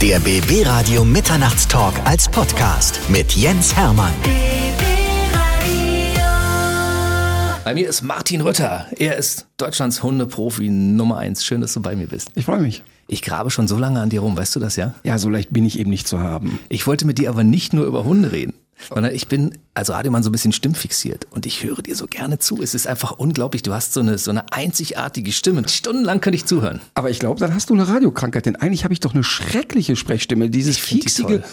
Der BB Radio Mitternachtstalk als Podcast mit Jens Hermann. Bei mir ist Martin Rütter. Er ist Deutschlands Hundeprofi Nummer eins. Schön, dass du bei mir bist. Ich freue mich. Ich grabe schon so lange an dir rum, weißt du das ja? Ja, so leicht bin ich eben nicht zu haben. Ich wollte mit dir aber nicht nur über Hunde reden, sondern ich bin, also Ademann, so ein bisschen stimmfixiert und ich höre dir so gerne zu. Es ist einfach unglaublich. Du hast so eine, so eine einzigartige Stimme. Stundenlang könnte ich zuhören. Aber ich glaube, dann hast du eine Radiokrankheit, denn eigentlich habe ich doch eine schreckliche Sprechstimme. Dieses die fieksige. toll.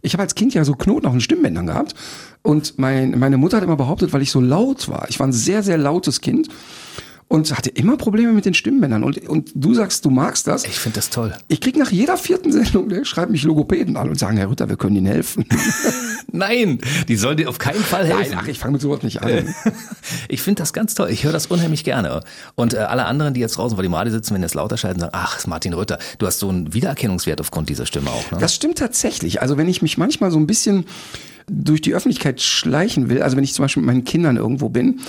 Ich habe als Kind ja so Knoten auf den Stimmbändern gehabt. Und mein, meine Mutter hat immer behauptet, weil ich so laut war. Ich war ein sehr, sehr lautes Kind und hatte immer Probleme mit den Stimmbändern. Und, und du sagst, du magst das. Ich finde das toll. Ich krieg nach jeder vierten Sendung, ne, schreiben mich Logopäden an und sagen, Herr Rütter, wir können Ihnen helfen. Nein, die soll dir auf keinen Fall helfen. Nein, ach, ich fange mit sowas nicht an. Ich finde das ganz toll. Ich höre das unheimlich gerne. Und äh, alle anderen, die jetzt draußen vor dem Radio sitzen, wenn das lauter schalten, sagen, ach, ist Martin Rütter. Du hast so einen Wiedererkennungswert aufgrund dieser Stimme auch, ne? Das stimmt tatsächlich. Also wenn ich mich manchmal so ein bisschen durch die Öffentlichkeit schleichen will, also wenn ich zum Beispiel mit meinen Kindern irgendwo bin,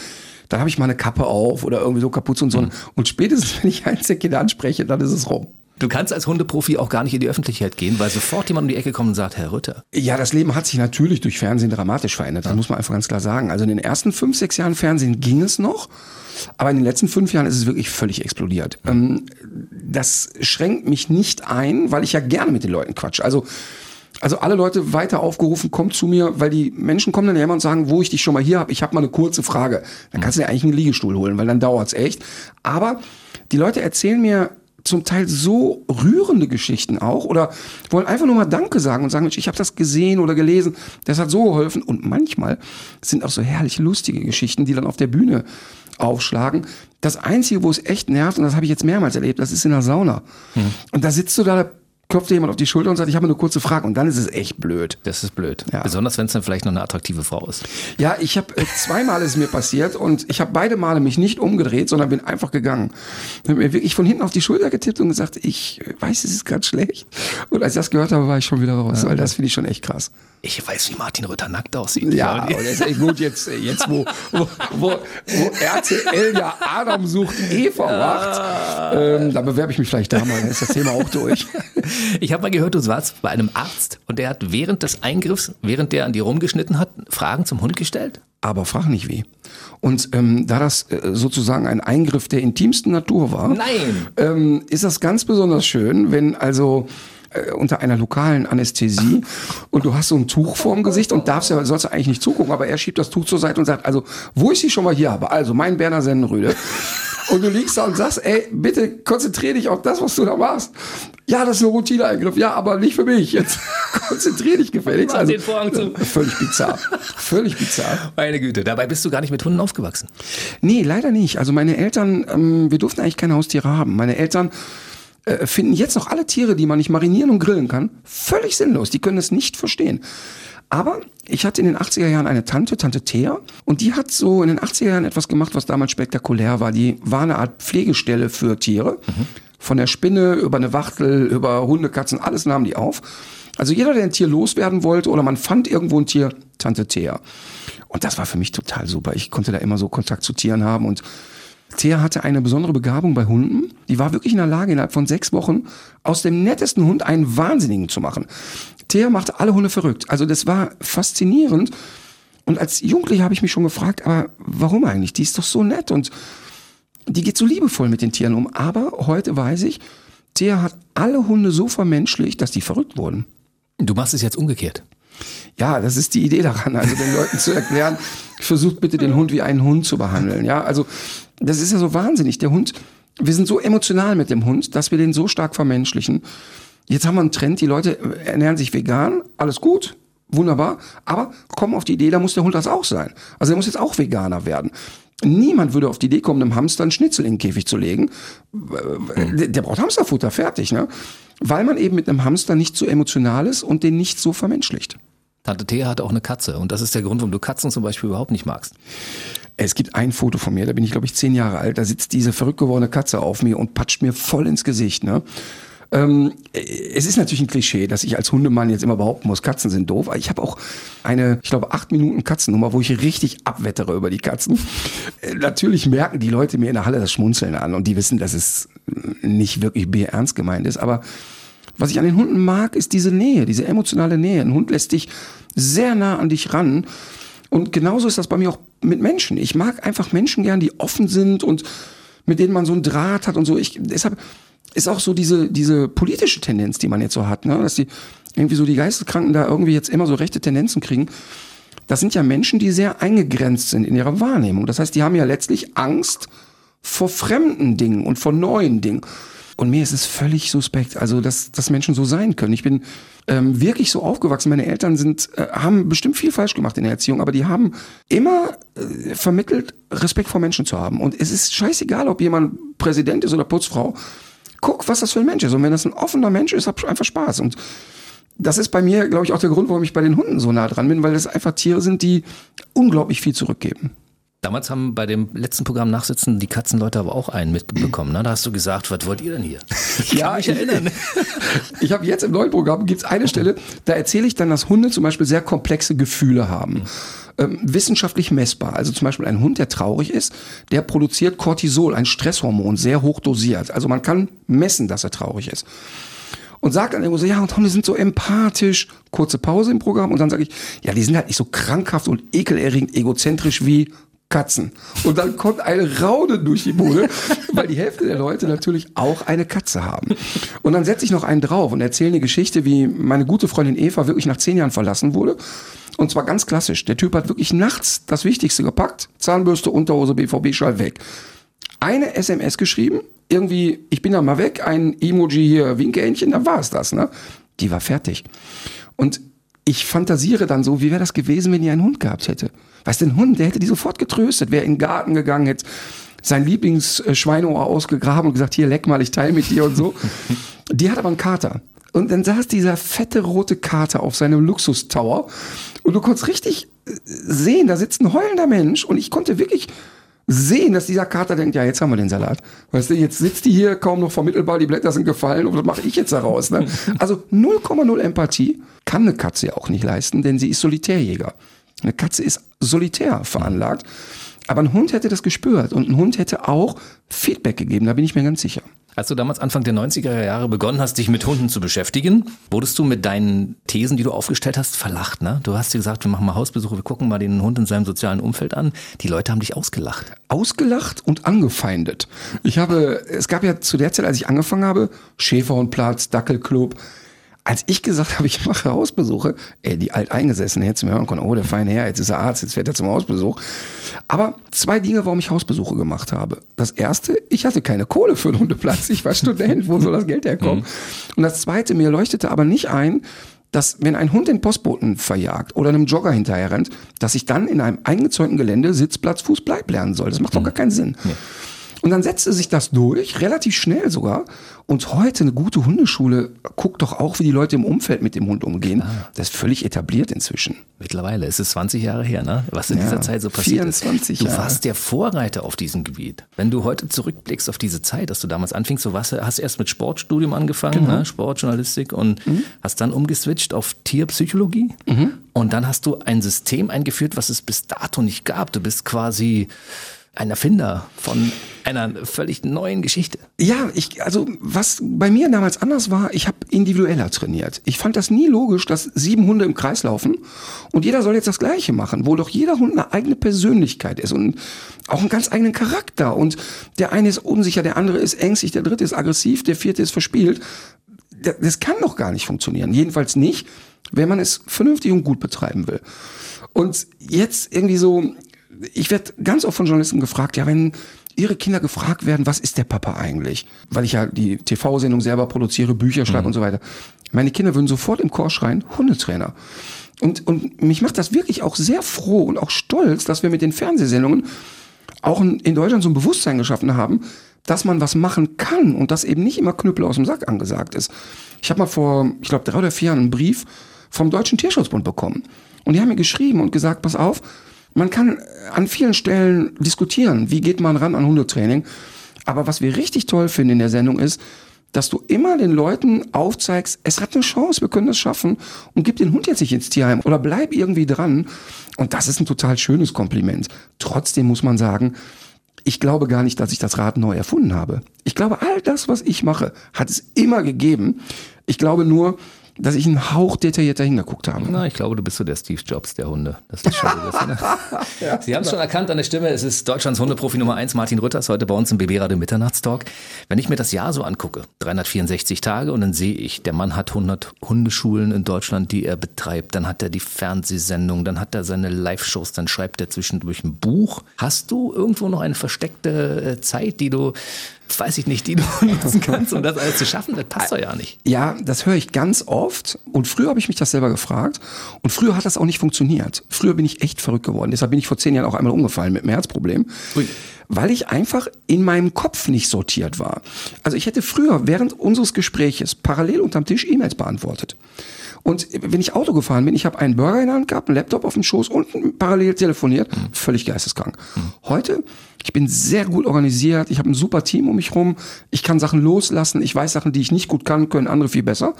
dann habe ich mal eine Kappe auf oder irgendwie so Kapuze und so. Und spätestens, wenn ich Kinder anspreche, dann ist es rum. Du kannst als Hundeprofi auch gar nicht in die Öffentlichkeit gehen, weil sofort jemand um die Ecke kommt und sagt, Herr Rütter. Ja, das Leben hat sich natürlich durch Fernsehen dramatisch verändert. Das muss man einfach ganz klar sagen. Also in den ersten fünf, sechs Jahren Fernsehen ging es noch. Aber in den letzten fünf Jahren ist es wirklich völlig explodiert. Ähm, das schränkt mich nicht ein, weil ich ja gerne mit den Leuten quatsche. Also also alle Leute weiter aufgerufen, kommt zu mir, weil die Menschen kommen dann ja immer und sagen, wo ich dich schon mal hier habe, ich habe mal eine kurze Frage. Dann kannst du dir eigentlich einen Liegestuhl holen, weil dann dauert's echt. Aber die Leute erzählen mir zum Teil so rührende Geschichten auch oder wollen einfach nur mal Danke sagen und sagen, Mensch, ich habe das gesehen oder gelesen, das hat so geholfen. Und manchmal sind auch so herrlich lustige Geschichten, die dann auf der Bühne aufschlagen. Das Einzige, wo es echt nervt, und das habe ich jetzt mehrmals erlebt, das ist in der Sauna. Und da sitzt du da klopft dir jemand auf die Schulter und sagt, ich habe eine kurze Frage. Und dann ist es echt blöd. Das ist blöd. Ja. Besonders wenn es dann vielleicht noch eine attraktive Frau ist. Ja, ich habe äh, zweimal ist es mir passiert und ich habe beide Male mich nicht umgedreht, sondern bin einfach gegangen. Ich habe mir wirklich von hinten auf die Schulter getippt und gesagt, ich weiß, es ist gerade schlecht. Und als ich das gehört habe, war ich schon wieder raus, weil das finde ich schon echt krass. Ich weiß, wie Martin Rütter nackt aussieht. Ja, und echt gut jetzt, äh, jetzt wo, wo, wo, wo RTL ja Adam sucht Eva macht. Ähm, da bewerbe ich mich vielleicht da mal, dann ist das Thema auch durch. Ich habe mal gehört, du warst bei einem Arzt und der hat während des Eingriffs, während der an die rumgeschnitten hat, Fragen zum Hund gestellt. Aber frag nicht wie. Und ähm, da das äh, sozusagen ein Eingriff der intimsten Natur war, Nein. ähm, ist das ganz besonders schön, wenn also äh, unter einer lokalen Anästhesie und du hast so ein Tuch vorm Gesicht und darfst ja, sollst du eigentlich nicht zugucken, aber er schiebt das Tuch zur Seite und sagt, also, wo ich sie schon mal hier habe, also mein Berner Sennenrüde. Und du liegst da und sagst, ey, bitte konzentrier dich auf das, was du da machst. Ja, das ist ein Routineeingriff. Ja, aber nicht für mich. Jetzt konzentrier dich gefälligst. Mach den Vorhang zu. äh, Völlig bizarr. Völlig bizarr. Meine Güte, dabei bist du gar nicht mit Hunden aufgewachsen. Nee, leider nicht. Also meine Eltern, ähm, wir durften eigentlich keine Haustiere haben. Meine Eltern äh, finden jetzt noch alle Tiere, die man nicht marinieren und grillen kann, völlig sinnlos. Die können es nicht verstehen. Aber ich hatte in den 80er Jahren eine Tante, Tante Thea, und die hat so in den 80er Jahren etwas gemacht, was damals spektakulär war. Die war eine Art Pflegestelle für Tiere. Von der Spinne über eine Wachtel, über Hunde, Katzen, alles nahm die auf. Also jeder, der ein Tier loswerden wollte oder man fand irgendwo ein Tier, Tante Thea. Und das war für mich total super. Ich konnte da immer so Kontakt zu Tieren haben und Thea hatte eine besondere Begabung bei Hunden. Die war wirklich in der Lage, innerhalb von sechs Wochen aus dem nettesten Hund einen Wahnsinnigen zu machen. Thea machte alle Hunde verrückt. Also das war faszinierend. Und als Jugendlicher habe ich mich schon gefragt, aber warum eigentlich? Die ist doch so nett und die geht so liebevoll mit den Tieren um. Aber heute weiß ich, Thea hat alle Hunde so vermenschlicht, dass die verrückt wurden. Du machst es jetzt umgekehrt. Ja, das ist die Idee daran, also den Leuten zu erklären, versucht bitte den Hund wie einen Hund zu behandeln. Ja, also das ist ja so wahnsinnig. Der Hund, wir sind so emotional mit dem Hund, dass wir den so stark vermenschlichen. Jetzt haben wir einen Trend, die Leute ernähren sich vegan, alles gut, wunderbar, aber kommen auf die Idee, da muss der Hund das auch sein. Also er muss jetzt auch Veganer werden. Niemand würde auf die Idee kommen, einem Hamster einen Schnitzel in den Käfig zu legen. Der, der braucht Hamsterfutter, fertig, ne? Weil man eben mit einem Hamster nicht so emotional ist und den nicht so vermenschlicht. Tante Thea hatte auch eine Katze und das ist der Grund, warum du Katzen zum Beispiel überhaupt nicht magst. Es gibt ein Foto von mir, da bin ich glaube ich zehn Jahre alt, da sitzt diese verrückt gewordene Katze auf mir und patscht mir voll ins Gesicht. Ne? Ähm, es ist natürlich ein Klischee, dass ich als Hundemann jetzt immer behaupten muss, Katzen sind doof. Ich habe auch eine, ich glaube, acht Minuten Katzennummer, wo ich richtig abwettere über die Katzen. Äh, natürlich merken die Leute mir in der Halle das Schmunzeln an und die wissen, dass es nicht wirklich ernst gemeint ist. Aber Was ich an den Hunden mag, ist diese Nähe, diese emotionale Nähe. Ein Hund lässt dich sehr nah an dich ran. Und genauso ist das bei mir auch mit Menschen. Ich mag einfach Menschen gern, die offen sind und mit denen man so einen Draht hat und so. Ich, deshalb ist auch so diese, diese politische Tendenz, die man jetzt so hat, ne? dass die irgendwie so die Geisteskranken da irgendwie jetzt immer so rechte Tendenzen kriegen. Das sind ja Menschen, die sehr eingegrenzt sind in ihrer Wahrnehmung. Das heißt, die haben ja letztlich Angst vor fremden Dingen und vor neuen Dingen. Und mir ist es völlig suspekt, also dass, dass Menschen so sein können. Ich bin ähm, wirklich so aufgewachsen. Meine Eltern sind, äh, haben bestimmt viel falsch gemacht in der Erziehung, aber die haben immer äh, vermittelt, Respekt vor Menschen zu haben. Und es ist scheißegal, ob jemand Präsident ist oder Putzfrau. Guck, was das für ein Mensch ist. Und wenn das ein offener Mensch ist, hab einfach Spaß. Und das ist bei mir, glaube ich, auch der Grund, warum ich bei den Hunden so nah dran bin, weil das einfach Tiere sind, die unglaublich viel zurückgeben. Damals haben bei dem letzten Programm Nachsitzen die Katzenleute aber auch einen mitbekommen. Ne? Da hast du gesagt, was wollt ihr denn hier? Ich ja, mich erinnern. Ich, ich habe jetzt im neuen Programm gibt's eine Stelle, da erzähle ich dann, dass Hunde zum Beispiel sehr komplexe Gefühle haben. Ähm, wissenschaftlich messbar. Also zum Beispiel ein Hund, der traurig ist, der produziert Cortisol, ein Stresshormon, sehr hoch dosiert. Also man kann messen, dass er traurig ist und sagt dann irgendwo so, ja, und Hunde sind so empathisch. Kurze Pause im Programm und dann sage ich, ja, die sind halt nicht so krankhaft und ekelerregend egozentrisch wie Katzen. Und dann kommt eine Raude durch die Bude, weil die Hälfte der Leute natürlich auch eine Katze haben. Und dann setze ich noch einen drauf und erzähle eine Geschichte, wie meine gute Freundin Eva wirklich nach zehn Jahren verlassen wurde. Und zwar ganz klassisch. Der Typ hat wirklich nachts das Wichtigste gepackt. Zahnbürste, Unterhose, BVB-Schall weg. Eine SMS geschrieben, irgendwie, ich bin da mal weg, ein Emoji hier, Winkeähnchen, dann war es das, ne? Die war fertig. Und ich fantasiere dann so, wie wäre das gewesen, wenn die einen Hund gehabt hätte? Weißt du, ein Hund, der hätte die sofort getröstet, wäre in den Garten gegangen, hätte sein Lieblingsschweinohr ausgegraben und gesagt, hier leck mal, ich teile mit dir und so. Die hat aber einen Kater. Und dann saß dieser fette rote Kater auf seinem Luxustower und du konntest richtig äh, sehen, da sitzt ein heulender Mensch und ich konnte wirklich sehen, dass dieser Kater denkt, ja, jetzt haben wir den Salat. Weißt du, jetzt sitzt die hier kaum noch vermittelbar, die Blätter sind gefallen und was mache ich jetzt daraus? Ne? Also 0,0 Empathie kann eine Katze ja auch nicht leisten, denn sie ist Solitärjäger. Eine Katze ist solitär veranlagt. Aber ein Hund hätte das gespürt und ein Hund hätte auch Feedback gegeben, da bin ich mir ganz sicher. Als du damals Anfang der 90er Jahre begonnen hast, dich mit Hunden zu beschäftigen, wurdest du mit deinen Thesen, die du aufgestellt hast, verlacht. Ne? Du hast dir gesagt, wir machen mal Hausbesuche, wir gucken mal den Hund in seinem sozialen Umfeld an. Die Leute haben dich ausgelacht. Ausgelacht und angefeindet. Ich habe, es gab ja zu der Zeit, als ich angefangen habe, Schäferhundplatz, Dackelclub, als ich gesagt habe, ich mache Hausbesuche, ey, die Alteingesessenen hätten mir hören können, oh, der feine Herr, jetzt ist er Arzt, jetzt fährt er zum Hausbesuch. Aber zwei Dinge, warum ich Hausbesuche gemacht habe. Das erste, ich hatte keine Kohle für einen Hundeplatz. Ich war Student, wo soll das Geld herkommen? Mhm. Und das zweite, mir leuchtete aber nicht ein, dass wenn ein Hund den Postboten verjagt oder einem Jogger hinterher rennt, dass ich dann in einem eingezäunten Gelände Sitzplatz, Fuß, Bleib lernen soll. Das macht doch gar keinen Sinn. Nee. Und dann setzte sich das durch, relativ schnell sogar. Und heute eine gute Hundeschule guckt doch auch, wie die Leute im Umfeld mit dem Hund umgehen. Klar. Das ist völlig etabliert inzwischen. Mittlerweile, es ist 20 Jahre her, ne? was in ja, dieser Zeit so passiert 24 ist. Du warst der Vorreiter auf diesem Gebiet. Wenn du heute zurückblickst auf diese Zeit, dass du damals anfingst, so warst, hast du erst mit Sportstudium angefangen, genau. ne? Sportjournalistik und mhm. hast dann umgeswitcht auf Tierpsychologie. Mhm. Und dann hast du ein System eingeführt, was es bis dato nicht gab. Du bist quasi ein Erfinder von einer völlig neuen Geschichte. Ja, ich, also was bei mir damals anders war, ich habe individueller trainiert. Ich fand das nie logisch, dass sieben Hunde im Kreis laufen und jeder soll jetzt das Gleiche machen, wo doch jeder Hund eine eigene Persönlichkeit ist und auch einen ganz eigenen Charakter. Und der eine ist unsicher, der andere ist ängstlich, der dritte ist aggressiv, der vierte ist verspielt. Das kann doch gar nicht funktionieren. Jedenfalls nicht, wenn man es vernünftig und gut betreiben will. Und jetzt irgendwie so ich werde ganz oft von Journalisten gefragt, ja, wenn ihre Kinder gefragt werden, was ist der Papa eigentlich? Weil ich ja die TV-Sendung selber produziere, Bücher schreibe mhm. und so weiter. Meine Kinder würden sofort im Chor schreien, Hundetrainer. Und, und mich macht das wirklich auch sehr froh und auch stolz, dass wir mit den Fernsehsendungen auch in Deutschland so ein Bewusstsein geschaffen haben, dass man was machen kann und dass eben nicht immer Knüppel aus dem Sack angesagt ist. Ich habe mal vor, ich glaube, drei oder vier Jahren einen Brief vom Deutschen Tierschutzbund bekommen. Und die haben mir geschrieben und gesagt, pass auf, man kann an vielen Stellen diskutieren, wie geht man ran an Hundetraining. Aber was wir richtig toll finden in der Sendung ist, dass du immer den Leuten aufzeigst, es hat eine Chance, wir können das schaffen und gib den Hund jetzt nicht ins Tierheim oder bleib irgendwie dran. Und das ist ein total schönes Kompliment. Trotzdem muss man sagen, ich glaube gar nicht, dass ich das Rad neu erfunden habe. Ich glaube, all das, was ich mache, hat es immer gegeben. Ich glaube nur, dass ich einen Hauch detaillierter hingeguckt habe. Na, ich glaube, du bist so der Steve Jobs der Hunde. Das ist schon so ne? ja, Sie haben es schon erkannt an der Stimme. Es ist Deutschlands Hundeprofi Nummer 1, Martin Rütters, heute bei uns im BB Radio Mitternachtstalk. Wenn ich mir das Jahr so angucke, 364 Tage, und dann sehe ich, der Mann hat 100 Hundeschulen in Deutschland, die er betreibt. Dann hat er die Fernsehsendung, dann hat er seine Live-Shows, dann schreibt er zwischendurch ein Buch. Hast du irgendwo noch eine versteckte äh, Zeit, die du weiß ich nicht, die du nutzen kannst, um das alles zu schaffen, das passt doch ja nicht. Ja, das höre ich ganz oft. Und früher habe ich mich das selber gefragt. Und früher hat das auch nicht funktioniert. Früher bin ich echt verrückt geworden. Deshalb bin ich vor zehn Jahren auch einmal umgefallen mit einem Herzproblem. Ui. Weil ich einfach in meinem Kopf nicht sortiert war. Also ich hätte früher während unseres Gespräches parallel unterm Tisch E-Mails beantwortet. Und wenn ich Auto gefahren bin, ich habe einen Burger in der Hand gehabt, einen Laptop auf dem Schoß und parallel telefoniert, mhm. völlig geisteskrank. Mhm. Heute, ich bin sehr gut organisiert, ich habe ein super Team um mich rum, ich kann Sachen loslassen, ich weiß Sachen, die ich nicht gut kann, können andere viel besser.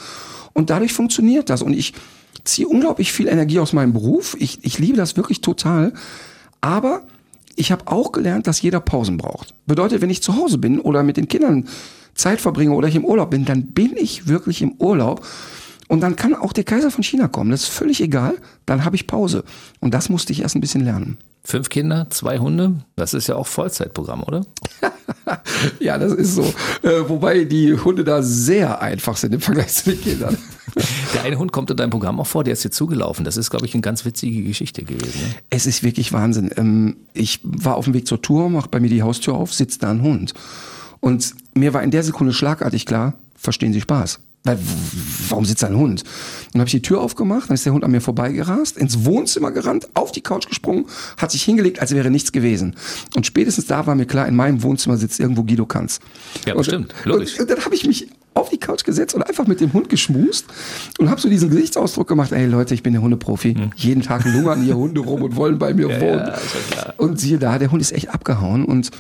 Und dadurch funktioniert das. Und ich ziehe unglaublich viel Energie aus meinem Beruf. Ich, ich liebe das wirklich total. Aber ich habe auch gelernt, dass jeder Pausen braucht. Bedeutet, wenn ich zu Hause bin oder mit den Kindern Zeit verbringe oder ich im Urlaub bin, dann bin ich wirklich im Urlaub. Und dann kann auch der Kaiser von China kommen. Das ist völlig egal. Dann habe ich Pause. Und das musste ich erst ein bisschen lernen. Fünf Kinder, zwei Hunde, das ist ja auch Vollzeitprogramm, oder? ja, das ist so. Äh, wobei die Hunde da sehr einfach sind im Vergleich zu den Kindern. Der eine Hund kommt in deinem Programm auch vor, der ist dir zugelaufen. Das ist, glaube ich, eine ganz witzige Geschichte gewesen. Ne? Es ist wirklich Wahnsinn. Ähm, ich war auf dem Weg zur Tour, macht bei mir die Haustür auf, sitzt da ein Hund. Und mir war in der Sekunde schlagartig klar, verstehen Sie Spaß. Weil, warum sitzt ein Hund? Dann habe ich die Tür aufgemacht, dann ist der Hund an mir vorbeigerast, ins Wohnzimmer gerannt, auf die Couch gesprungen, hat sich hingelegt, als wäre nichts gewesen. Und spätestens da war mir klar, in meinem Wohnzimmer sitzt irgendwo Guido Kanz. Ja, und, stimmt, logisch. Und, und dann habe ich mich auf die Couch gesetzt und einfach mit dem Hund geschmust und habe so diesen Gesichtsausdruck gemacht, ey Leute, ich bin der Hundeprofi. Hm. Jeden Tag lungern hier Hunde rum und wollen bei mir ja, wohnen. Ja, und siehe da, der Hund ist echt abgehauen und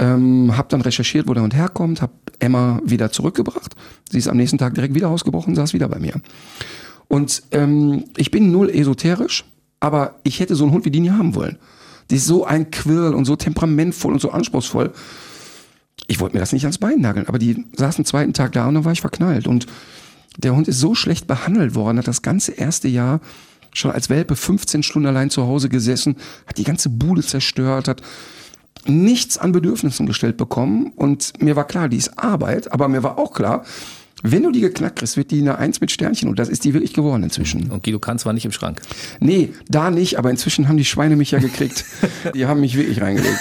ähm, habe dann recherchiert, wo der Hund herkommt, habe Emma wieder zurückgebracht. Sie ist am nächsten Tag direkt wieder ausgebrochen, saß wieder bei mir. Und ähm, ich bin null esoterisch, aber ich hätte so einen Hund wie die nie haben wollen. Die ist so ein Quirl und so temperamentvoll und so anspruchsvoll. Ich wollte mir das nicht ans Bein nageln, aber die saß den zweiten Tag da und dann war ich verknallt. Und der Hund ist so schlecht behandelt worden, hat das ganze erste Jahr schon als Welpe 15 Stunden allein zu Hause gesessen, hat die ganze Bude zerstört, hat nichts an Bedürfnissen gestellt bekommen und mir war klar, die ist Arbeit, aber mir war auch klar, wenn du die geknackt kriegst, wird die eine Eins mit Sternchen und das ist die wirklich geworden inzwischen. Und Guido Kanz war nicht im Schrank? Nee, da nicht, aber inzwischen haben die Schweine mich ja gekriegt. die haben mich wirklich reingelegt.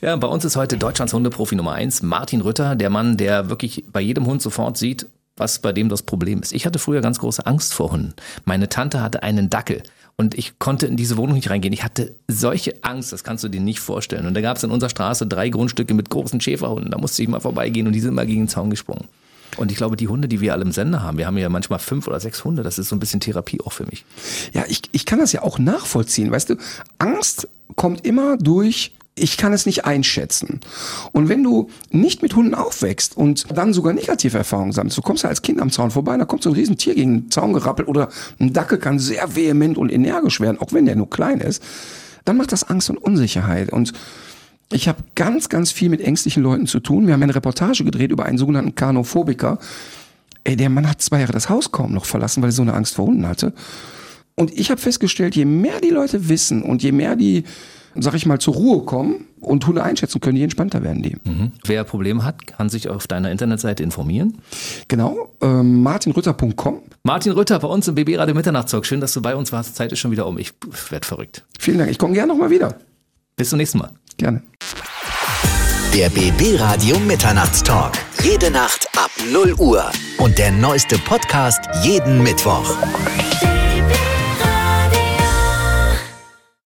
Ja, bei uns ist heute Deutschlands Hundeprofi Nummer eins, Martin Rütter, der Mann, der wirklich bei jedem Hund sofort sieht, was bei dem das Problem ist. Ich hatte früher ganz große Angst vor Hunden. Meine Tante hatte einen Dackel. Und ich konnte in diese Wohnung nicht reingehen. Ich hatte solche Angst, das kannst du dir nicht vorstellen. Und da gab es in unserer Straße drei Grundstücke mit großen Schäferhunden. Da musste ich mal vorbeigehen und die sind mal gegen den Zaun gesprungen. Und ich glaube, die Hunde, die wir alle im Sender haben, wir haben ja manchmal fünf oder sechs Hunde, das ist so ein bisschen Therapie auch für mich. Ja, ich, ich kann das ja auch nachvollziehen. Weißt du, Angst kommt immer durch ich kann es nicht einschätzen. Und wenn du nicht mit Hunden aufwächst und dann sogar negative Erfahrungen sammelst, du kommst ja als Kind am Zaun vorbei, da kommt so ein Riesentier gegen den Zaun gerappelt oder ein Dackel kann sehr vehement und energisch werden, auch wenn der nur klein ist, dann macht das Angst und Unsicherheit. Und ich habe ganz, ganz viel mit ängstlichen Leuten zu tun. Wir haben eine Reportage gedreht über einen sogenannten Kanophobiker. Ey, der Mann hat zwei Jahre das Haus kaum noch verlassen, weil er so eine Angst vor Hunden hatte. Und ich habe festgestellt, je mehr die Leute wissen und je mehr die sag ich mal, zur Ruhe kommen und Hunde einschätzen können, je entspannter werden die. Mhm. Wer Probleme hat, kann sich auf deiner Internetseite informieren. Genau, äh, martinrütter.com. Martin Rütter bei uns im BB Radio Mitternachtstalk. Schön, dass du bei uns warst. Zeit ist schon wieder um. Ich werde verrückt. Vielen Dank. Ich komme gerne nochmal wieder. Bis zum nächsten Mal. Gerne. Der BB Radio Mitternachtstalk. Jede Nacht ab 0 Uhr. Und der neueste Podcast jeden Mittwoch.